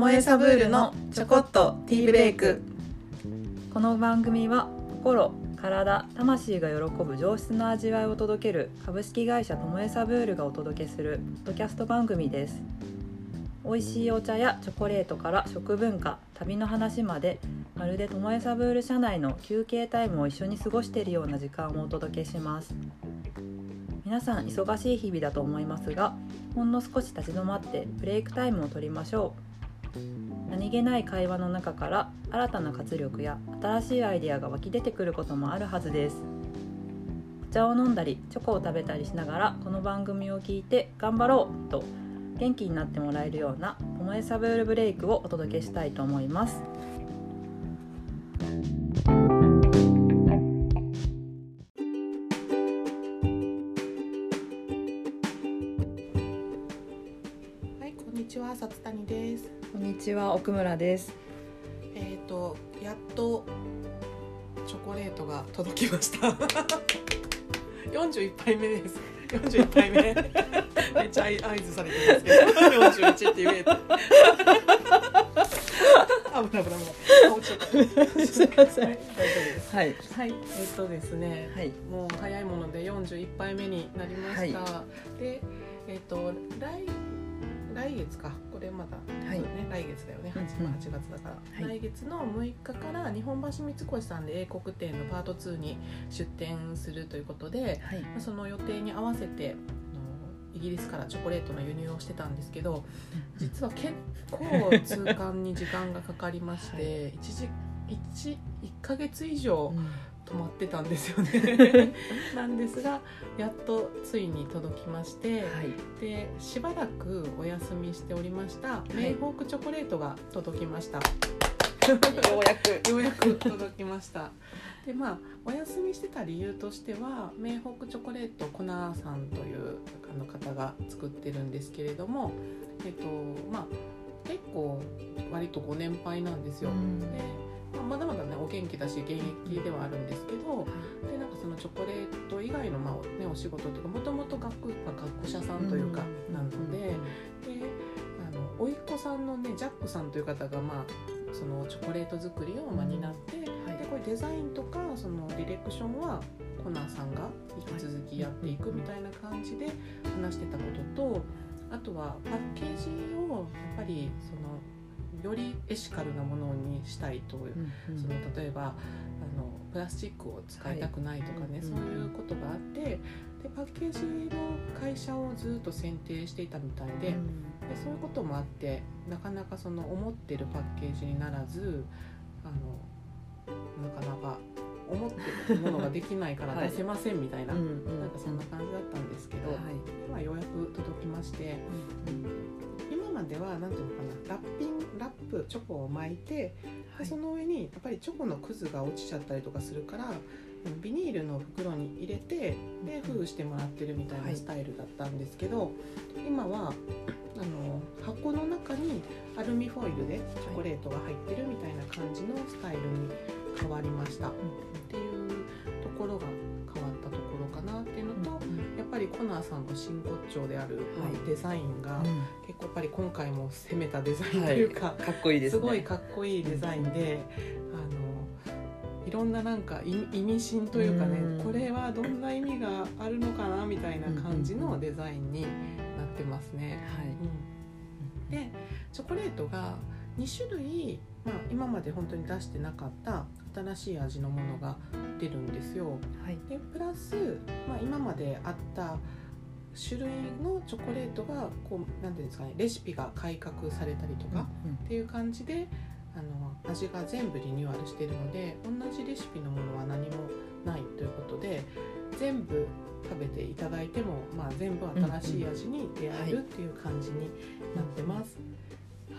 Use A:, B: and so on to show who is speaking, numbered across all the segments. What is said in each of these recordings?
A: もえサブールのちょこっとティーブレイク。
B: この番組は心体魂が喜ぶ上質な味わいを届ける株式会社ともえサブールがお届けするポッドキャスト番組です。美味しいお茶やチョコレートから食文化旅の話までまるでともえサブール社内の休憩タイムを一緒に過ごしているような時間をお届けします。皆さん忙しい日々だと思いますがほんの少し立ち止まってブレイクタイムを取りましょう。何気ない会話の中から新たな活力や新しいアイデアが湧き出てくることもあるはずです。お茶を飲んだりチョコを食べたりしながらこの番組を聞いて頑張ろうと元気になってもらえるような「ともえサブールブレイク」をお届けしたいと思います。
A: ちはさつたにです。
B: こんにちは奥村です。
A: えっ、とやっとチョコレートが届きました。41杯目です。41杯目。めっちゃ合図されてますけど。41って言えて。危ない危ない危ない。
B: すいません。
A: はい
B: はい。
A: はい。えっ、とですね、
B: はい。
A: もう早いもので41杯目になりました、でえっ、と来来月か。これまだ、
B: はい。
A: ね、来月だよね。8,、
B: うんうん。
A: 8月だから、
B: はい。
A: 来月の6日から日本橋三越さんで英国店のパート2に出店するということで
B: はい。
A: まあその予定に合わせてイギリスからチョコレートの輸入をしてたんですけど実は結構通関に時間がかかりまして、
B: は
A: 一時 1, 1ヶ月以上
B: うん
A: 止まってたんですよね。なんですがやっとついに届きまして、
B: はい。
A: でしばらくお休みしておりました、メイホークチョコレートが届きました。
B: ようやく。
A: ようやく届きました。でまあお休みしてた理由としてはメイホークチョコレートコナーさんというあの方が作ってるんですけれどもえっとまあ結構割とご年配なんですよ、
B: うん。
A: で、まあ、まだまだねお元気だし現役ではあるんですけどでなんかそのチョコレート以外の、まあね、お仕事というかもともと学,、まあ、学者さんというかなので、であの甥っ子さんのねジャックさんという方が、まあ、そのチョコレート作りをまあ担って、
B: はい。
A: でこれデザインとかそのディレクションはコナーさんが引き続きやっていくみたいな感じで話してたこととあとはパッケージをやっぱりそのよりエシカルなものにしたいという
B: うんうん。
A: その例えばあのプラスチックを使いたくないとかね、
B: はい
A: そういうことがあってでパッケージの会社をずっと選定していたみたいで,、でそういうこともあってなかなかその思ってるパッケージにならずあのなかなか思ってるものができないから
B: はい。
A: 出せませんみたいな、
B: うんうん
A: なんかそんな感じだったんですけど、
B: はい。
A: 今ようやく届きまして。今までは何ていうのかなラッピングラップチョコを巻いてでその上にやっぱりチョコのくずが落ちちゃったりとかするからビニールの袋に入れてで封してもらってるみたい
B: は
A: ない。スタイルだったんですけど、今はあの箱の中にアルミホイルでチョコレートが入ってるみたいな感じのスタイルに変わりました。っていうところがりコナーさんの真骨頂である、デザインが
B: うん。
A: 結構やっぱり今回も攻めたデザインというか、
B: かっこいいですね。
A: すごいかっこいいデザインで、あのいろんななんか意意味深というかね、
B: うん。
A: これはどんな意味があるのかなみたいな感じのデザインになってますね。うん。でチョコレートが2種類、まあ、今まで本当に出してなかった新しい味のものが出るんですよ。
B: はい
A: でプラス、まあ、今まであった種類のチョコレートがこうなんていうんですかねレシピが改革されたりとか、っていう感じであの味が全部リニューアルしているので同じレシピのものは何もないということで全部食べていただいても、まあ、全部新しい味に出会えるっていう感じになってます。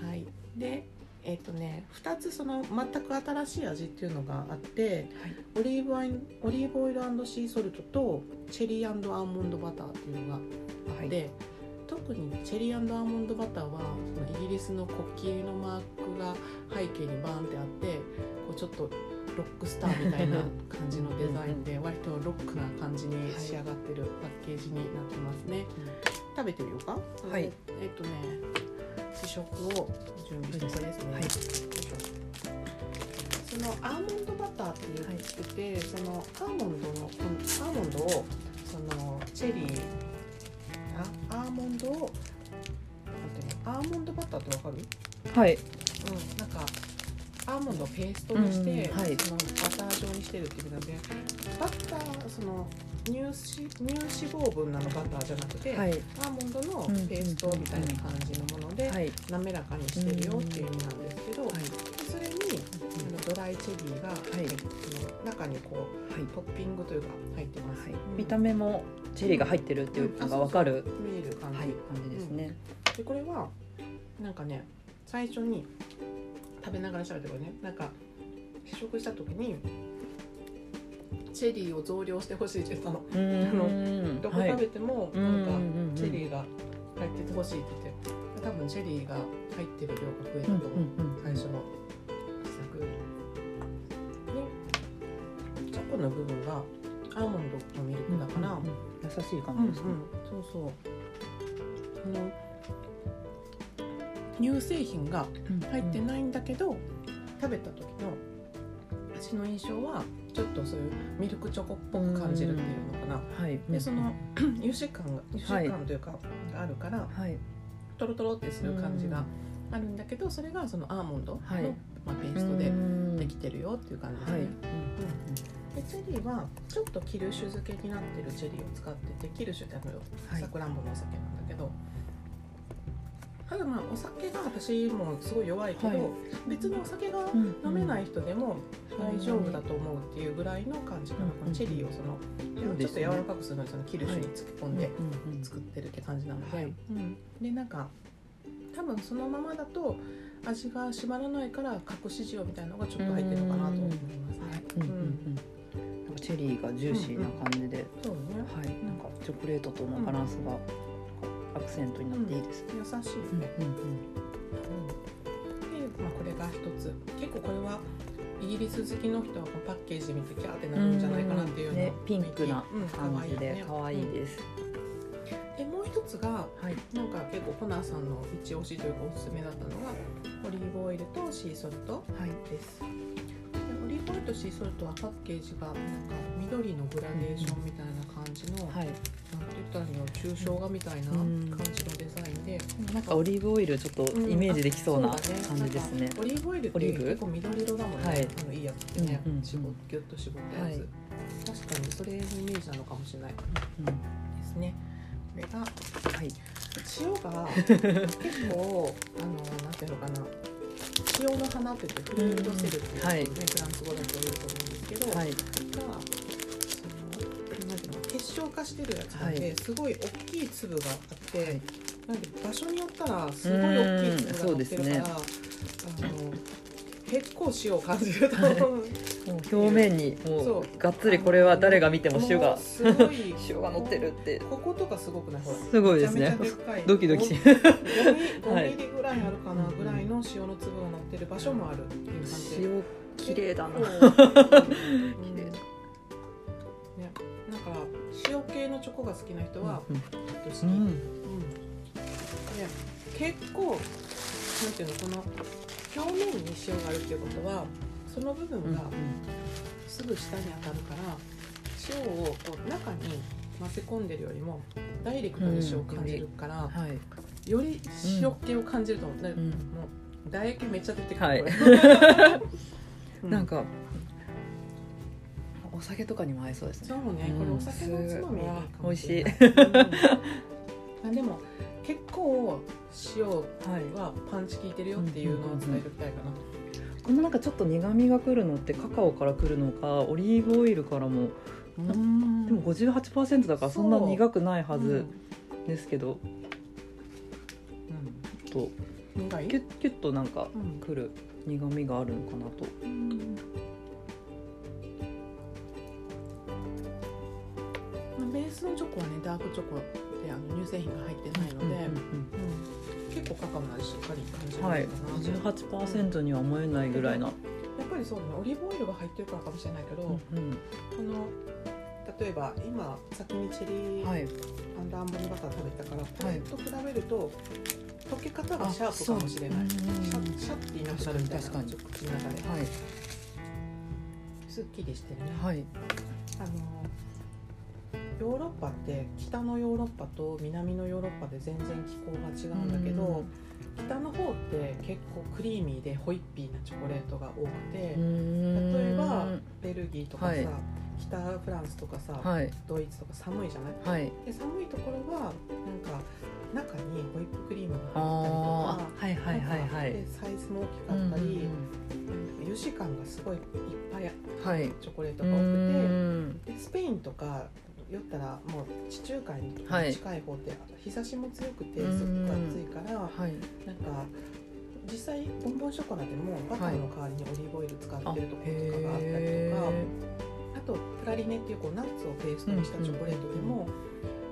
A: はい、でえっ、とね2つその全く新しい味っていうのがあってオリーブオイルオリーブオイルシーソルトとチェリーアーモンドバターっていうのがあって、特にチェリーアーモンドバターはそのイギリスの国旗のマークが背景にバーンってあってこうちょっとロックスターみたいな感じのデザインで 割とロックな感じに仕上がってるパッケージになってますね。食べてみようか。
B: はい
A: えっとね試食を準備してこれですね、
B: はい。
A: そのアーモンドバターって言ってて、そのアーモンドのアーモンドをそのチェリー。あアーモンド？をアーモンドバターってわかる？
B: はい。
A: うん、なんかアーモンドをペーストにして、
B: うん。はい。
A: そのバター状にしてるっていうことで。バターその乳脂乳脂肪分なのバターじゃなくて、
B: はい。
A: アーモンドのペーストみたいな感じのもので、
B: はい。
A: 滑らかにしてるよっていう意味なんですけど、
B: はい。
A: それにあのドライチェリーが、
B: はい。
A: その中にこう
B: はい。
A: トッピングというか入ってます、
B: はい。
A: うん
B: 見た目もチェリーが入ってるっていうのがわかる、
A: 見える感じ、
B: はい、感じですね。
A: でこれはなんかね最初に食べながら喋ってこれね。なんか試食した時にチェリーを増量してほしいって言ったの。
B: うーん
A: どこ食べても
B: はい
A: なん。か
B: うん。うん。うん。
A: チェリーが入っててほしいって言って多分チェリーが入ってる量が増えたと
B: うん。
A: 思う、
B: うん。うん。
A: 最初の試作でチョコの部分がアーモンドのミルクだから、
B: うん。うん。優しい
A: うん。
B: 感じですね。
A: そうそうあの乳製品が入って
B: い。
A: ないん。だけど、食べた時の味の印象はちょっとそういうミルクチョコっぽく感じるっていうのかな、
B: はい。
A: でその 油脂感が油脂感というか、があるから
B: はい。
A: トロトロってする感じがあるんだけどそれがそのアーモンドの、
B: はい。
A: まあ、ペーストで
B: で
A: できてるよっていう感じで。すね、
B: はい。
A: でチェリーはちょっとキルシュ漬けになってるチェリーを使っててキルシュってあの
B: はい。
A: さくらんぼのお酒なんだけど、ただまあお酒が私もすごい弱いけど、
B: はい。
A: 別にお酒が
B: うん
A: 飲めない人でも大丈夫だと思うっていうぐらいの感じかな、
B: うん。
A: このチェリーをその、ちょっと柔らかくするのにそのキルシュに漬け込んで
B: うんうん。
A: 作ってるって感じなので、
B: はい。
A: うん、でなんか多分そのままだと味が締まらないから隠し塩みたいなのがちょっと入ってるのかなと思いますね。
B: チェリーがジューシーな感じで、
A: そうね。
B: はい、なんかチョコレートとのバランスがアクセントになっていいですね。
A: 優しいね、
B: うんうん
A: で、まあ、これが一つ結構これはイギリス好きの人はパッケージ見てキャーってなるんじゃないかなっていうような
B: ね、ピンクな
A: うん
B: 感じで可愛い
A: うん
B: です。
A: でもう一つが
B: はい。
A: なんか結構コナーさんの一押しというかおすすめだったのがオリーブオイルとシーソルト
B: はい。
A: ですでオリーブオイルとシーソルトはパッケージがなんか緑のグラデーションみたいな感じの、
B: はい。
A: なんて言ったらいいの抽象画みたいな
B: うん。
A: 感じのデザインで、
B: なんかオリーブオイルちょっとイメージできそうな感じですね。
A: オリーブオイルって結構緑色だもんね、
B: はい。
A: あのいいやつってね、
B: うんうん
A: ギュッと絞ったやつ、
B: はい。
A: 確かにそれのイメージなのかもしれない。
B: うん。
A: ですね。これが
B: はい。
A: 塩が結構あのなんていうのかな。塩の花って言ってフルードセルっていう、ね
B: はい
A: フランス語だと言うと思うんですけど、
B: はい。
A: が晶化してるやつなんで、
B: は
A: すごい大きい粒があって、
B: はい。
A: なんで場所によったらすごい大きい粒が乗ってるから、
B: うん
A: あの結構塩を感じると思う。
B: 表面にも
A: そう。
B: うがっつりこれは誰が見ても塩が
A: すごい
B: 塩が乗ってるって。
A: こことかすごくない？
B: すごいですね。ドキドキし
A: 5ミリ5
B: はい。
A: ミリぐらいあるかなぐらいの塩の粒が乗ってる場所もあるっていう感じで。
B: 塩綺麗だな。綺麗。だ。
A: 塩系のチョコが好きな人は
B: うん
A: きっと好き、
B: う
A: うん。
B: ん。
A: で結構なんていうのこの表面に塩があるっていうことはその部分
B: うん
A: がすぐ下に当たるから塩をこう中に混ぜ込んでるよりもダイレクトに塩を感じるから、
B: はい。
A: より塩気を感じると思う、ね
B: うん。
A: もう唾液めっちゃ出てくる、
B: はい。なんかお酒とかにも合いそうですね。
A: そうね、これお酒のおつまみにいい。かもしい。
B: 美
A: うん。あでも結構塩
B: は
A: パンチ効いてるよっていうのを伝えておきたいかな。
B: このなんかちょっと苦味が来るのってカカオから来るのかオリーブオイルからも。
A: うん。
B: でも58%だからそんな苦くないはずですけど、ちょっ
A: うん、苦い？
B: とキュッキュッとなんか
A: うん。
B: 来る苦味があるのかなと。
A: ベースのチョコはねダークチョコであの乳製品が入ってないので、
B: うんうん
A: うん結構カカオの味しっかり感じる
B: うんはい、
A: のかな、
B: 58%には思えないぐらいな。
A: やっぱりそうだねオリーブオイルが入ってるからかもしれないけど、
B: うん。
A: この例えば今先にチェリー
B: はい、
A: アンダーアンボニバター食べたからこ
B: はい。
A: れと比べると溶け方がシャープかもしれない。
B: あ
A: シャシャッて言いなくなるみたいな
B: 確かに。
A: 口の中で。
B: はい。
A: すっきりしてるね、
B: はい。
A: あのヨーロッパって北のヨーロッパと南のヨーロッパで全然気候が違うんだけど、北の方って結構クリーミーでホイッピーなチョコレートが多くて、例えばベルギーとかさ、
B: はい。
A: 北フランスとかさ、
B: はい。
A: ドイツとか寒いじゃない？
B: はい。
A: で寒いところはなんか中にホイップクリームが
B: あ
A: 入ったりとか
B: あはいはいはいはい。
A: でサイズも大きかったり、油脂感がすごいいっぱい
B: はい。
A: チョコレート
B: う
A: が多く
B: ん。
A: てでスペインとか酔ったらもう地中海に
B: はい
A: 近い方って日差しも強くて
B: うん
A: すごく暑いから
B: はい。
A: なんか実際ボンボンショコラでもバターの代わりにオリーブオイル使ってるところとかがあったりとか、
B: へ
A: あとプラリネっていうこうナッツをペーストにしたチョコレートでも、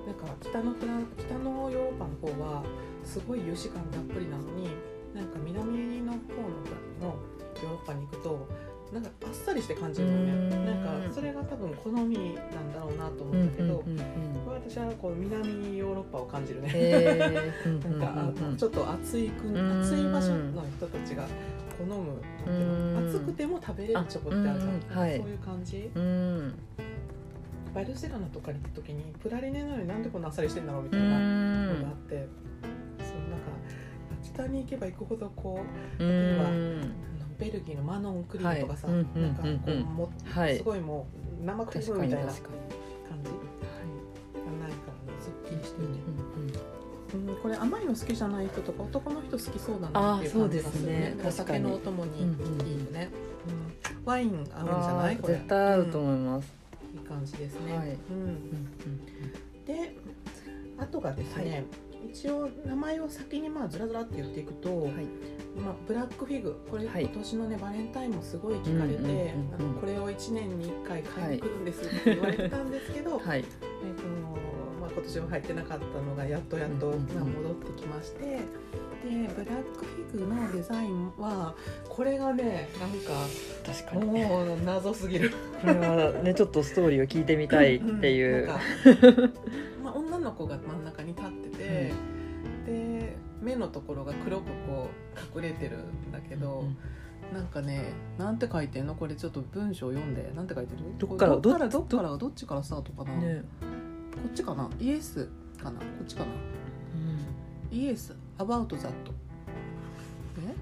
A: なんか北のフラン北のヨーロッパの方はすごい油脂感たっぷりなのになんか南の方ののヨーロッパに行くとなんかあっさりして感じるのね。
B: うん。
A: なんかそれが多分好みなんだろうなと思
B: ー
A: うんだけど、私はこう南ヨーロッパを感じるね。
B: へー。うん
A: なんか、ちょっと暑い国
B: うん。
A: 暑い場所の人たちが好む暑くても食べれるチョコってあるじゃん、
B: あうんはい。
A: そういう感じ？
B: うん。
A: バルセロナとかに行った時にプラリネなのになんでこんなあっさりしてんだろうみた
B: う
A: いなの
B: ん。
A: があって、そうなんか北に行けば行くほどこう
B: うん。
A: 例えばベルギーのマノンクリームとかさ、
B: はい
A: なんかこ
B: う
A: も、
B: はい。
A: すごいもう生クリームみたいな感じが
B: に
A: ないからねすっきりして
B: うん
A: るね、
B: うんうん
A: うん。これ甘いの好きじゃない人とか男の人好きそうだなっていう感じがするね。
B: すね。
A: お酒のお供にいいよね、うん。ワイン合うんじゃない？これ
B: 絶対合うと
A: ん
B: 思います。
A: いい感じですね、
B: はい。
A: うん、
B: うん
A: であとがですね、一応名前を先にまあずらずらって言っていくと、
B: うんはい。
A: まあ、ブラックフィグこれ、
B: はい。
A: 今年のねバレンタインもすごい聞かれて、
B: うんうんうんうん
A: あのこれを1年に1回買いに来るんですって言われてたんですけど、
B: はい。
A: えっとまあ、今年は入ってなかったのがやっとやっと、
B: うんうんうん
A: まあ、戻ってきましてでブラックフィグのデザインはこれがねなんか
B: 確かに。
A: もう謎すぎる。
B: これはねちょっとストーリーを聞いてみたいっていう、
A: ん。なんか まあ、女の子が真ん中に目のところが黒くこう隠れてるんだけど、なんかねなんて書いてんの？これちょっと文章読んで。なんて書いてる？
B: どっから？
A: どっから？どっから？どっちからスタートかな、
B: ね。
A: こっちかな？イエスかな？こっちかな？イエス。about that え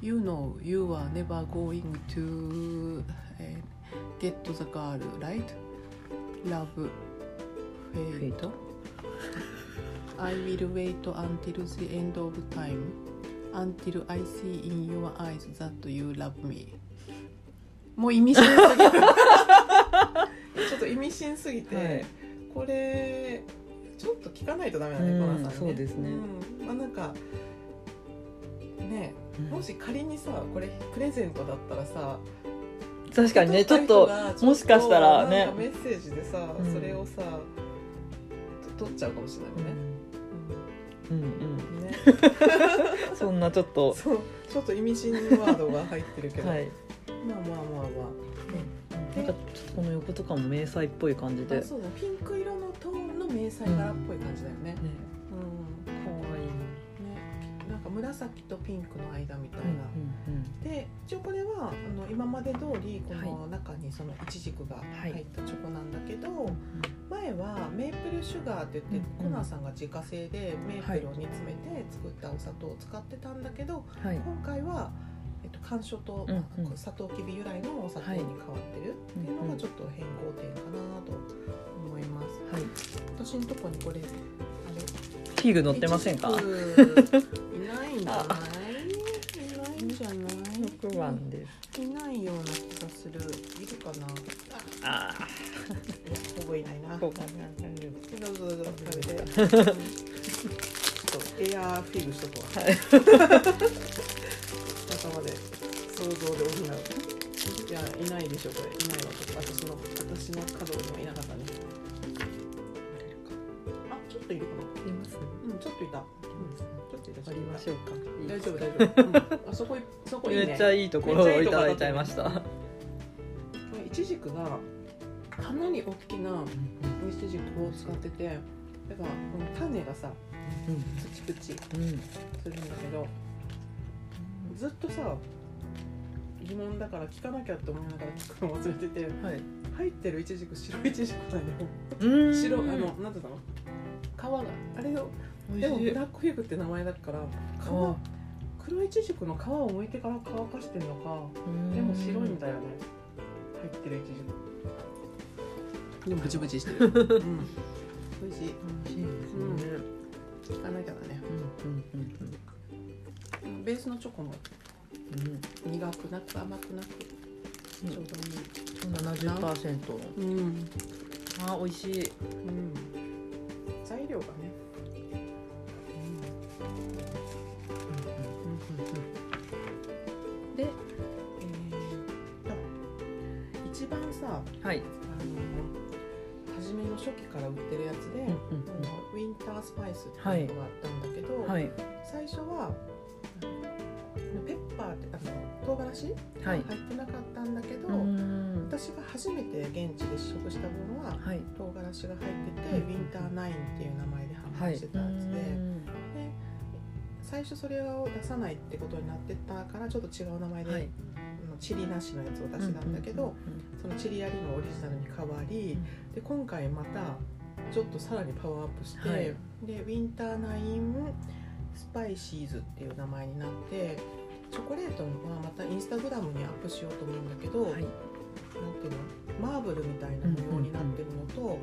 A: ？You know you are never going to、えー get the girl right? Love fate I will wait until the end of time until I see in your eyes that you love me. もう意味深すぎる。ちょっと意味深すぎて、
B: はい。
A: これちょっと聞かないとダメだね、
B: うん
A: コナンさんね。
B: そうですね。
A: うん。まあなんかねもし仮にさこれプレゼントだったらさ
B: 確かにねちょっともしかしたらね。
A: メッセージでさ、
B: うん。
A: それをさと取っちゃうかもしれないよね、
B: うんうん。
A: うんね
B: そんなちょっと。
A: そうちょっと意味深ワードが入ってるけど、
B: はい。
A: まあまあまあま
B: なんかこの横とかも迷彩っぽい感じで。
A: ああそうだ。ピンク色のトーンの迷彩柄っぽい感じだよね、
B: ね
A: うんねか紫とピンクの間みたいな、
B: うんうん
A: で一応これはあの今まで通りこの
B: は
A: 中にそのイチジクが入ったチョコなんだけど、前はメープルシュガーって言って、
B: うんうん。
A: コナーさんが自家製でメープルを煮詰めて作ったお砂糖を使ってたんだけど、
B: はい。
A: 今回は、えっと、甘蔗と、
B: うんうん。
A: まあサトウキビ由来のお砂糖に変わってるっていうのがちょっと変更点かなと思います。
B: はい。
A: 私のとこにこれあれ
B: フィグ乗ってませんか？
A: いないんじゃないいないんじゃな。い
B: 6番です
A: いない。ような気がするいるかな
B: あ
A: い。やほぼいないな
B: あ5番なんだよ
A: どうぞどうぞ食べてうんちょっとエアーフィグしとくわ
B: はい
A: 仲間で想像で補うい。やいないでしょこれ。いないわ。私の私の角にはいなかったねうんちょっといた、うん、ちょっといた。
B: ありましょうか。
A: 大丈夫大丈夫、うん、あそこいそこいいね。
B: めっちゃいいところをいただいちゃいました。
A: イチジクがかなり大きなイチジクを使っててだからこの種がさ
B: うん
A: プチプチ
B: うん
A: するんだけどずっとさ疑問だから聞かなきゃって思いながら聞くの忘れてて
B: はい。
A: 入ってるイチジク白イチジクなんだよ
B: うん。
A: 白あのなんていうの？皮が。あれをでもブラックフィグって名前だから皮
B: あ
A: 黒イチジクの皮を剥いてから乾かしてんのか
B: うん。
A: でも白いんだよね。入ってるイチジク。でもブチブチしてる、うん、美味しい。
B: 美味しいですね。
A: 聞かなきゃだね
B: うん。うん。
A: ベースのチョコも
B: うん。
A: 苦くなく甘くなく
B: うん。
A: ちょうどいい。
B: うん七十パーセント。
A: うん、
B: あ美味しい。
A: うん、材料がね、で、えーと一番さ
B: はい。
A: あの初めの初期から売ってるやつで、ウィンタースパイスっていうのがあったんだけど、
B: はい。
A: 最初はペッパーってあの唐辛子
B: はい。
A: 入ってなかったんだけど、
B: うん。
A: 私が初めて現地で試食したものは
B: はい。
A: 唐辛子が入ってて、
B: うん。
A: ウィンターナインっていう名前で販
B: はい
A: 売してたやつで,、
B: うん
A: で最初それを出さないってことになってたからちょっと違う名前で、チリなしのやつを出したんだけど、そのチリありのオリジナルに変わり、で今回またちょっとさらにパワーアップして、
B: はい。
A: でウィンターナインスパイシーズっていう名前になってチョコレートはまたインスタグラムにアップしようと思うんだけど、
B: はい。
A: なんていうのマーブルみたいな模様になってるのと、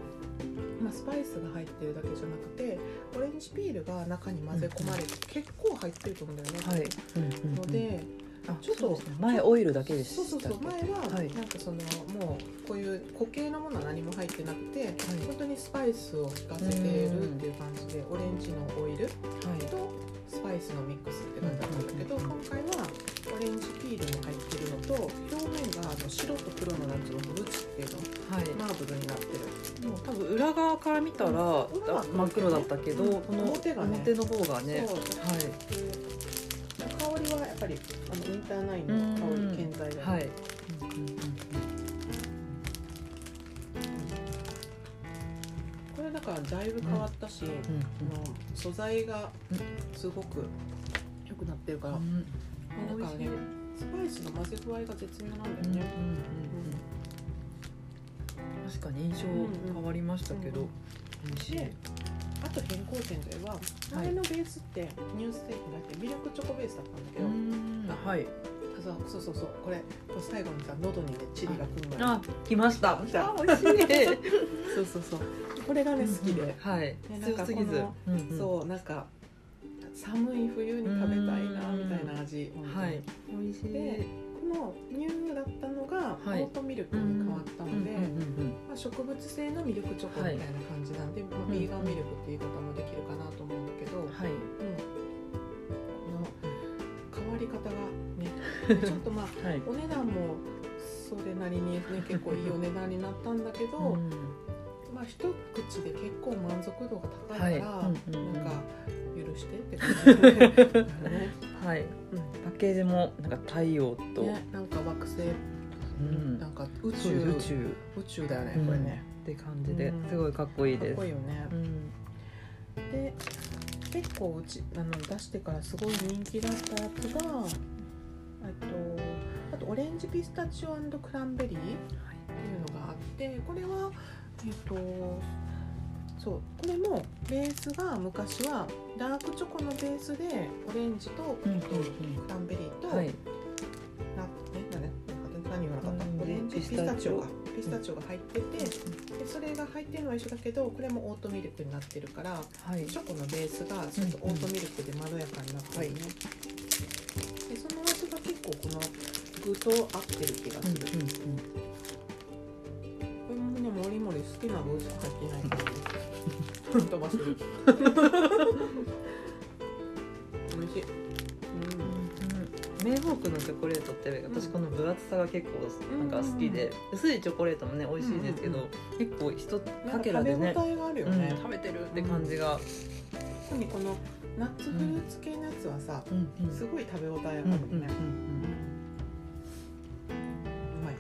A: まあ、スパイスが入ってるだけじゃなくてオレンジピールが中に混ぜ込まれて、結構入ってると思うんだよね。
B: はい。うん
A: ので、
B: あ
A: ちょっと
B: ね。前オイルだけでした
A: そうそうそう前は
B: はい。
A: なんかそのもうこういう固形のものは何も入ってなくて、本当にスパイスを効かせてるっていう感じでオレンジのオイル
B: はい。
A: とスパイスのミックスって感じだったんだけど、
B: うん
A: 今回はオレンジピールも入ってるのと表面があの白と黒のなんつうのブルチっていうの
B: はい。
A: マーブルになってる。
B: もう多分裏側から見たら、真っ黒だったけど、
A: うん。
B: この
A: 表がね。
B: 表の方がねはい。
A: で香りはやっぱりあのインターナインの香り健在だよね、
B: はい、
A: これだからだいぶ変わったし、あの素材がすごく良くなってるから、だからねスパイスの混ぜ具合が絶妙なんだよね、
B: 確かに印象変わりましたけど、美味しい。
A: であと変更点では前のベースってニューステーキだってミルクチョコベースだったんだけど、
B: うん。はい
A: そうそうそうそうこれ最後にさ喉にねチリがくるのよ。
B: あ来ました。あ 美味しい
A: そうそうそう。これがね好きで、
B: はい。
A: ねなんか
B: 強すぎず
A: こ
B: うんうん。
A: そうなんか寒い冬に食べたいなみたいな味
B: はい。美味しい。
A: でこのニューだったのがオ
B: はい。
A: ートミルクに変わったので、
B: うんうん
A: まあ、植物性のミルクチョコみたいな感じなんで、まあ、ビーガンミルクっていう言い方もできるかなと思うんだけど、
B: うんはい。
A: うん、り方がねちょっとまあ
B: はい。
A: お値段もそれなりにね結構いいお値段になったんだけど、
B: うん。
A: まあ一口で結構満足度が高いから、
B: はい。
A: なんか許してって感じで、ね。
B: はい。
A: うん
B: パッケージもなんか太陽と、
A: ね、なんか惑星、
B: うん。
A: なんか宇宙。
B: 宇宙。
A: 宇宙だよね、
B: うん
A: これね。
B: って感じで
A: うん。
B: すごいかっこいい
A: かっ
B: です
A: こいいよね、
B: うん。
A: で結構うちあの出してからすごい人気だったやつがあとあとオレンジピスタチオクランベリーっていうのがあってこれはえっとそうこれもベースが昔はダークチョコのベースでオレンジと,、クランベリーと、何言わなかった？
B: うん。
A: オレンジ
B: ピ
A: ピ
B: スタチオ
A: スタチオかピスタチオが入ってて、でそれが入ってるのは一緒だけどこれもオートミルクになってるから
B: はい。
A: チョコのベースがちょっとオートミルクでまろやかになってるね、でその味が結構この具と合ってる気がする、これもねもりもり好きな具しか入ってないから飛ばしてる
B: クのチョコレートって私この分厚さが結構なんか好きで、薄いチョコレートもね美味しいですけど、
A: うん
B: 結構一か
A: か食べ応
B: けらでね
A: えがあるよ
B: うん。
A: ね、
B: 食べてるって感じが、
A: 特にこのナッツフルーツ系のやつはさ、すごい食べ応えあるよね、うまい。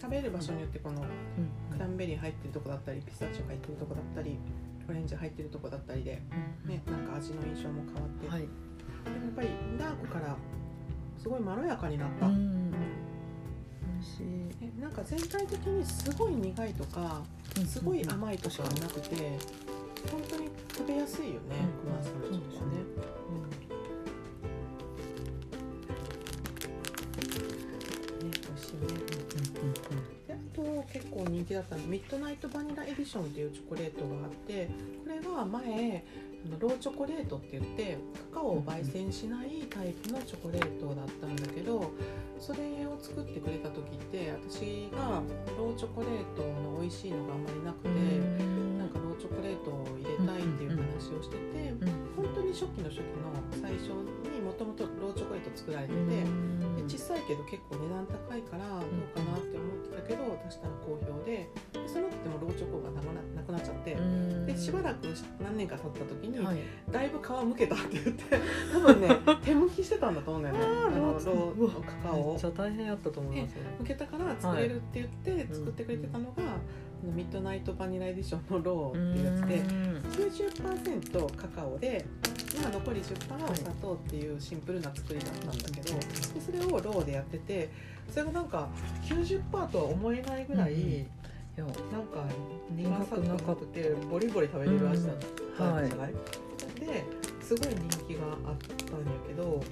A: 食べる場所によってこのクランベリー入ってるとこだったりピスタチオ入ってるとこだったりオレンジ入ってるとこだったりで、ね、なんか味の印象も変わって、
B: はい、
A: でもやっぱりダークからすごいまろやかになった、
B: うん
A: えなんか全体的にすごい苦いとかすごい甘いとかはなくて本当に食べやすいよね、
B: うん
A: クマさんのチョコはね。ね。美であと結構人気だったの。ミッドナイトバニラエディションっていうチョコレートがあってこれは前あのローチョコレートって言ってカカオを焙煎しないタイプのチョコレートだったんだけどそれを作ってくれた時って私がローチョコレートの美味しいのがあんまりなくて、なんかローチョコレートを入れたいっていう話をしてて、本当に初期の初期の最初にもともとローチョコレート作られてて。で小さいけど結構値段高いからどうかなって思ってたけど出したら好評ででその後でもローチョコがなくななくなっちゃってでしばらく何年か経った時に、
B: はい、
A: だいぶ皮むけたって言って多分ね 手むきしてたんだと思うんだよね。
B: あー
A: の
B: ロー
A: カカオ。を
B: めっちゃ大変やったと思いますよ。
A: むけたから作れるって言って作ってくれてたのが、あのミッドナイトバニラエディションのローっていうやつで。90%カカオで、まあ、残り10%はお砂糖っていうシンプルな作りだったんだけど、でそれをローでやっててそれがなんか90%とは思えないぐらい、
B: うんうん。いや
A: なんか苦さがなくてボリボリ食べれる味だったじゃない、ですごい人気があったんやけど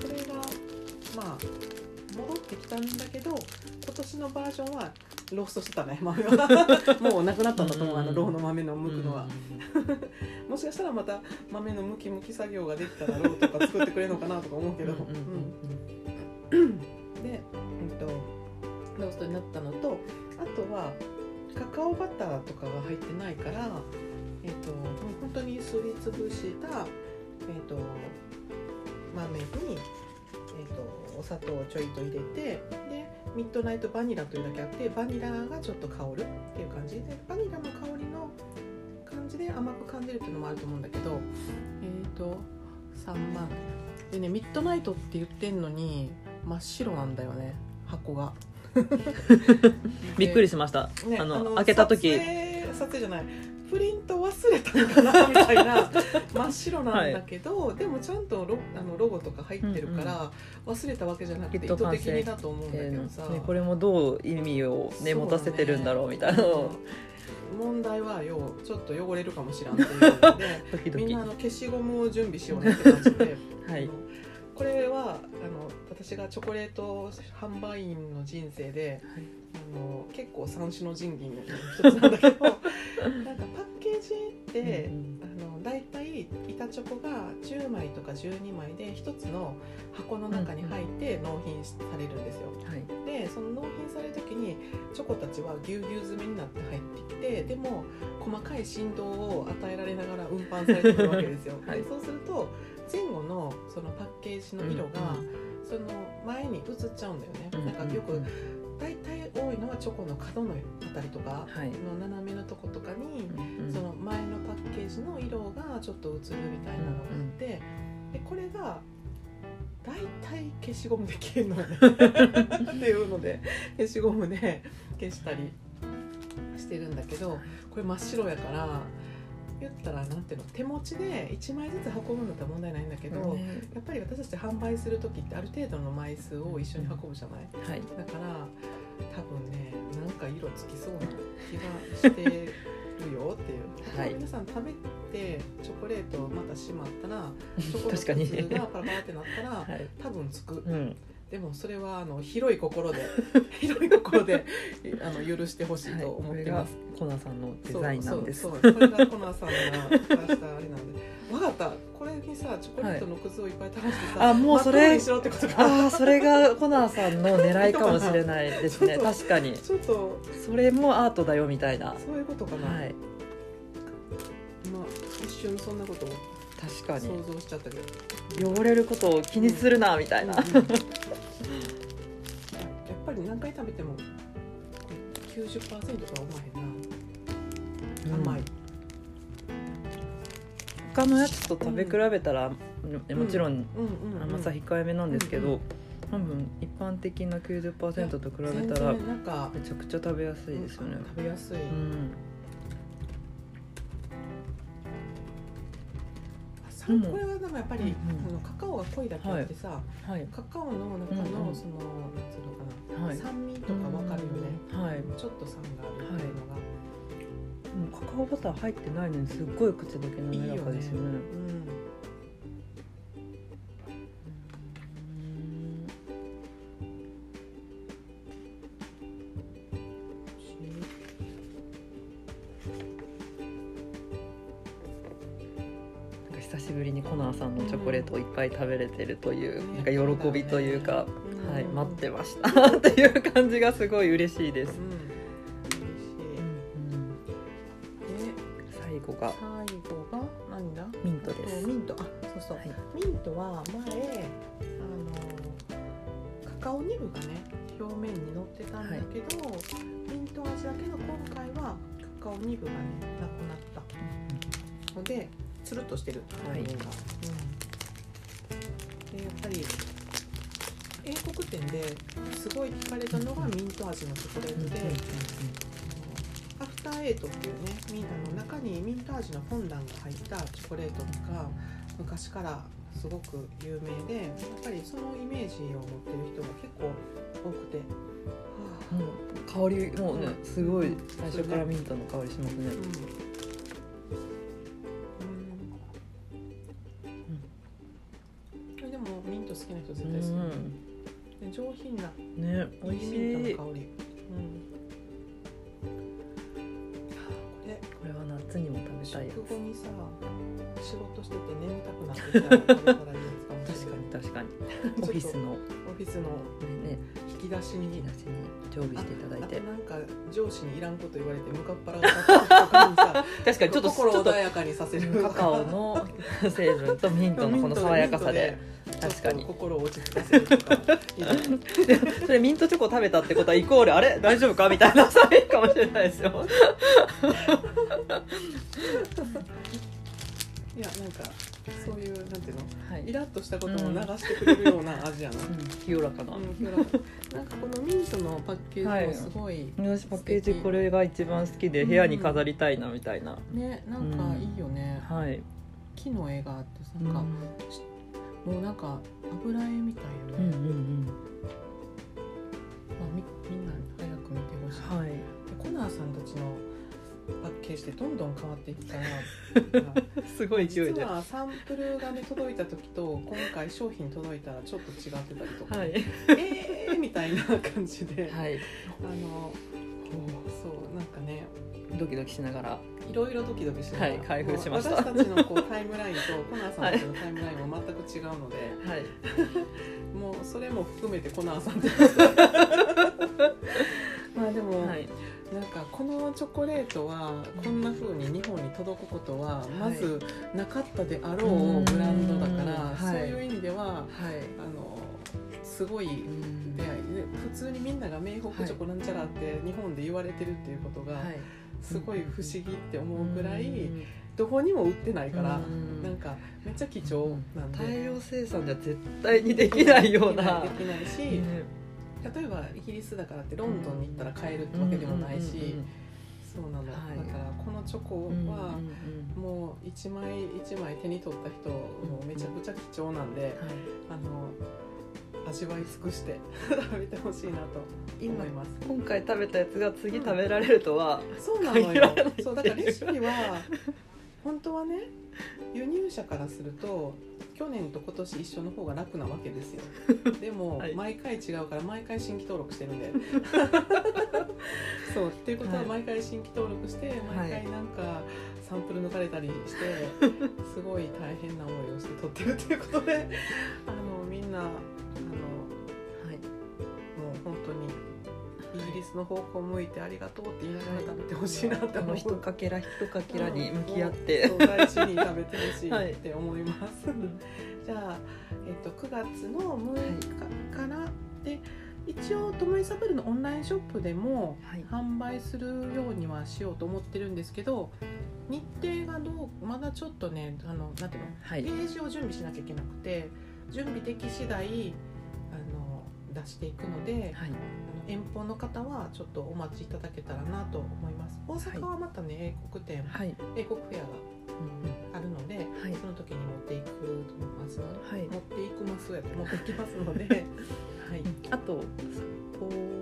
A: それがまあ戻ってきたんだけど今年のバージョンはローストしてたね豆は。もうなくなったんだと思う、あのローの豆の剥くのは。もしかしたらまた豆のムキムキ作業ができたらローとか作ってくれるのかなとか思うけど、で、えっと、ローストになったのとあとはカカオバターとかが入ってないから、えっと、もう本当にすりつぶした、えっと、豆に、えっと、お砂糖をちょいと入れてでミッドナイトバニラというだけあってバニラがちょっと香るっていう感じ。でバニラの香りの感じで甘く感じるっていうのもあると思うんだけどえっ、と3万でねミッドナイトって言ってんのに真っ白なんだよね箱が。
B: びっくり
A: し
B: しました、
A: ね
B: あの開けた時。
A: 撮影撮影じゃないプリント忘れたのかなみたいな 真っ白なんだけど、でもちゃんとロあのロゴとか入ってるから、忘れたわけじゃなくて意図的にだと思うんだけどさ、
B: ね、これもどう意味を、ね、持たせてるんだろうみたいな
A: 問題はよちょっと汚れるかもしれんっていうので みんなあの消しゴムを準備しようねって感じで、
B: はい
A: 私がチョコレート販売員の人生であの結構三種の神器の一つなんだけど なんかパッケージって、あの大体板チョコが10枚とか12枚で一つの箱の中に入って納品されるんですよ。
B: はい。
A: でその納品される時にチョコたちはぎゅうぎゅう詰めになって入ってきてでも細かい振動を与えられながら運搬されてくるわけですよ。
B: はい。
A: でそうすると前後のそのパッケージの色が、その前に映っちゃうんだよね。なんかよく大体多いのはチョコの角のあたりとか
B: はい。
A: の斜めのとことかに、
B: うん
A: その前のパッケージの色がちょっと映るみたいなのがあって、でこれが大体消しゴムで消えるの っていうので消しゴムで消したりしてるんだけどこれ真っ白やから言ったらなんていうの手持ちで1枚ずつ運ぶんだったら問題ないんだけど、
B: ね。
A: やっぱり私たち販売する時ってある程度の枚数を一緒に運ぶじゃない？
B: はい。
A: だから多分ねなんか色つきそうな気がしてるよっていう、
B: はい。
A: 皆さん食べてチョコレートまたしまったら チョコ
B: 確かに
A: の粒がパラパラってなったら
B: はい。
A: 多分つく。
B: うん
A: でもそれはあの広い心で 広い心であの許してほしいと思ってます、
B: コナさんのデザインなんです。
A: そうこれがコナーさんが出したあれなんで。分かった。これにさチョコレートのくずをいっぱい垂らしてさ、
B: あもうそれ
A: 真っ黒にしろってことか。
B: ああそれがコナーさんの狙いかもしれないですね。確かに。
A: ちょっと
B: それもアートだよみたいな。は
A: そういうことかな、
B: い。
A: まあ一瞬そんなことを
B: 確かに。
A: 想像しちゃったけど。
B: 汚れることを気にするなみたいな、
A: やっぱり何回食べてもこれ90%とは思わへんな。甘い、
B: 他のやつと食べ比べたら、もちろん甘さ控えめなんですけど、多分一般的な90%と比べ
A: 全
B: たら
A: 然なんか
B: めちゃくちゃ食べやすいですよね。
A: 食べやすい、
B: うん
A: さ
B: うん。
A: これはでもやっぱり、
B: うん
A: あのカカオが濃いだけあってさ、
B: はい。
A: カカオの中の、そのなんていうのかな、
B: はい。
A: 酸味とかわかるよね、
B: はい。
A: ちょっと酸があるってい。うのが、
B: もうカカオバター入ってないのにすっごい口どけ滑らかですよね。
A: うん
B: コレートをいっぱい食べれてるという、
A: ね
B: なんか喜びというか、
A: うん。
B: はい、待ってました。っていう感じがすごい嬉しいです。最後が
A: 最後が何だ？
B: ミントです。
A: ミント。あそうそう、
B: はい。
A: ミントは前あのカカオニブがね表面に乗ってたんだけど、ミント味だけど今回はカカオニブがねなくなったのでつるっとしてる
B: はい
A: 表面が、うん、でやっぱり英国店ですごい聞かれたのがミント味のチョコレートで、アフターエイトっていうねミンあの中にミント味のフォンダンが入ったチョコレートが昔からすごく有名でやっぱりそのイメージを持ってる人が結構多くて、
B: う香りもうね
A: うん
B: すごい最初からミントの香りしますね。
A: うん
B: ね美味し
A: いいミ
B: い。こ
A: ントの香り、うん。これ。
B: れは夏にも食べたいや
A: 食後にさ仕事してて眠たくなってきた。ら食べたらいいやつ
B: 確かに。オフィスの。
A: オフィスの。
B: ね。
A: 引き出しに。
B: 引き出しに。常備していただいて。
A: あとなんか上司にいらんこと言われて向かっ腹が立った時
B: 確かにちょっとち
A: 心穏やかにさせる。
B: カカオの 成分とミントのこの爽やかさで。確かに。
A: 心を落ち着かせるとか。
B: それミントチョコ食べたってことはイコールあれ？大丈夫か？みたいなサインかもしれないですよ。
A: いやなんかそういうなんていうの？
B: はい。
A: イラッとしたことも流してくれるような味やな、
B: うん。清らかな。
A: なんかこのミントのパッケージもすごい、
B: 私パッケージこれが一番好きで部屋に飾りたいなみたいな。
A: ねなんかいいよね、
B: はい。
A: 木の絵があってなんか、
B: ん
A: もうなんか油絵みたいよね、
B: うんうん
A: まあ、みみんなに早く見てほしい、
B: うん。はい。
A: でコナーさんたちのパッケージでどんどん変わっていくから
B: すごい勢いで。は
A: 実はサンプルがね届いた時と今回商品届いたらちょっと違ってたりとか、
B: い。
A: えーみたいな感じで、
B: はい。
A: あのそうなんかね
B: ドキドキしながら。
A: いろいろドキドキしながら、
B: はい開封しました
A: 私たちのこうタイムラインとコナーさんたちのタイムラインは全く違うので、
B: はい。
A: もうそれも含めてコナーさんって まあでも、
B: はい。
A: なんかこのチョコレートはこんな風に日本に届くことはまずなかったであろうブランドだから、
B: うん
A: そういう意味では
B: はい。
A: あのすごい
B: うん。
A: 出会い。で普通にみんなが名北チョコなんちゃらって日本で言われてるっていうことが
B: はい。
A: すごい不思議って思うぐらい
B: うん。
A: どこにも売ってないから
B: うん。
A: なんかめっちゃ貴重なんで。
B: 大量生産では絶対にできないような。
A: できないし、
B: ね
A: 例えばイギリスだからってロンドンに行ったら買えるってわけでもないし、
B: うんうんうんうん
A: そうなの、
B: はい
A: だからこのチョコ
B: うん
A: は
B: うんうん。
A: もう一枚一枚手に取った人もめちゃくちゃ貴重なんで、
B: はい。
A: あの味わい尽くして 食べてほしいなと思います。
B: 今回食べたやつが次食べられるとは、
A: そうなのよ。そうだからレシピは本当はね輸入者からすると去年と今年一緒の方が楽なわけですよ。でも、
B: はい。
A: 毎回違うから毎回新規登録してるんで。そうっていうことは
B: はい。
A: 毎回新規登録して毎回なんかサンプル抜かれたりして すごい大変な思いをして撮ってるっていうことであのみんなあの
B: はい、
A: もう本当にイギリスの方向を向いてありがとうって言いながら食べてほしいなって思う。
B: 一かけら一かけらに向き合っ
A: うん
B: て。
A: そう大事に食べてほし
B: はい
A: いって思います。じゃあ、えっと、9月の6日から、で一応トモエサブルのオンラインショップでも
B: はい。
A: 販売するようにはしようと思ってるんですけど日程がどうまだちょっとねあのなんていうの？
B: はい。
A: ページを準備しなきゃいけなくて準備でき次第あの出していくので、
B: はい
A: 遠方の方はちょっとお待ちいただけたらなと思います。大阪はまたね、英国店、
B: はい。
A: 英国フェアが
B: うん
A: あるので、
B: はい。
A: その時に持っていくと思います。ので、
B: はい。
A: 持っていきますやって持っていきますので。はい。
B: あと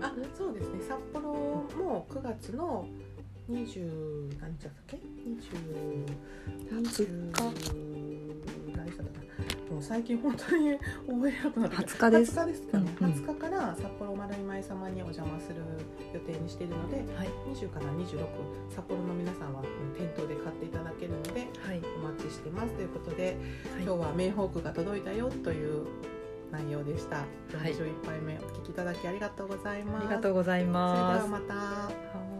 B: 札
A: あそうですね。札幌も9月の20何日だっけ？20
B: 20日
A: 何日。だったかなもう最近本当に覚えなくなってきた。
B: 20日です。
A: 20日ですかね、
B: うんうん。
A: 20日から札幌丸い舞様にお邪魔する予定にしているので
B: はい。
A: 20から26札幌の皆さんは店頭で買っていただけるので
B: はい。
A: お待ちしてますということで、
B: はい。
A: 今日は名ホークが届いたよという内容でした。
B: はい。
A: 41杯目お聞きいただきありがとうございます。
B: ありがとうござい
A: それで
B: ます
A: はまた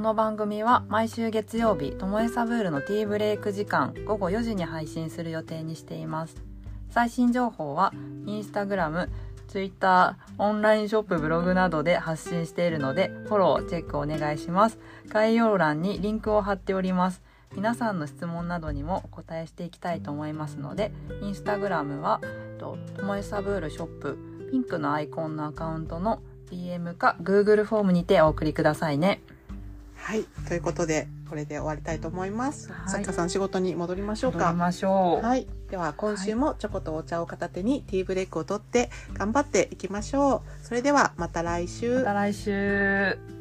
B: この番組は毎週月曜日ともえサブールのティーブレイク時間午後4時に配信する予定にしています。最新情報はインスタグラムツイッターオンラインショップブログなどで発信しているのでフォローチェックお願いします。概要欄にリンクを貼っております。皆さんの質問などにもお答えしていきたいと思いますのでインスタグラムはとともえサブールショップピンクのアイコンのアカウントの DM か Google フォームにてお送りくださいね。
A: はいということでこれで終わりたいと思います、
B: はい。
A: さきかさん仕事に戻りましょうか。
B: 戻りましょう、
A: はい。では今週もチョコとお茶を片手にティーブレイクを取って頑張っていきましょう。それではまた来週。
B: また来週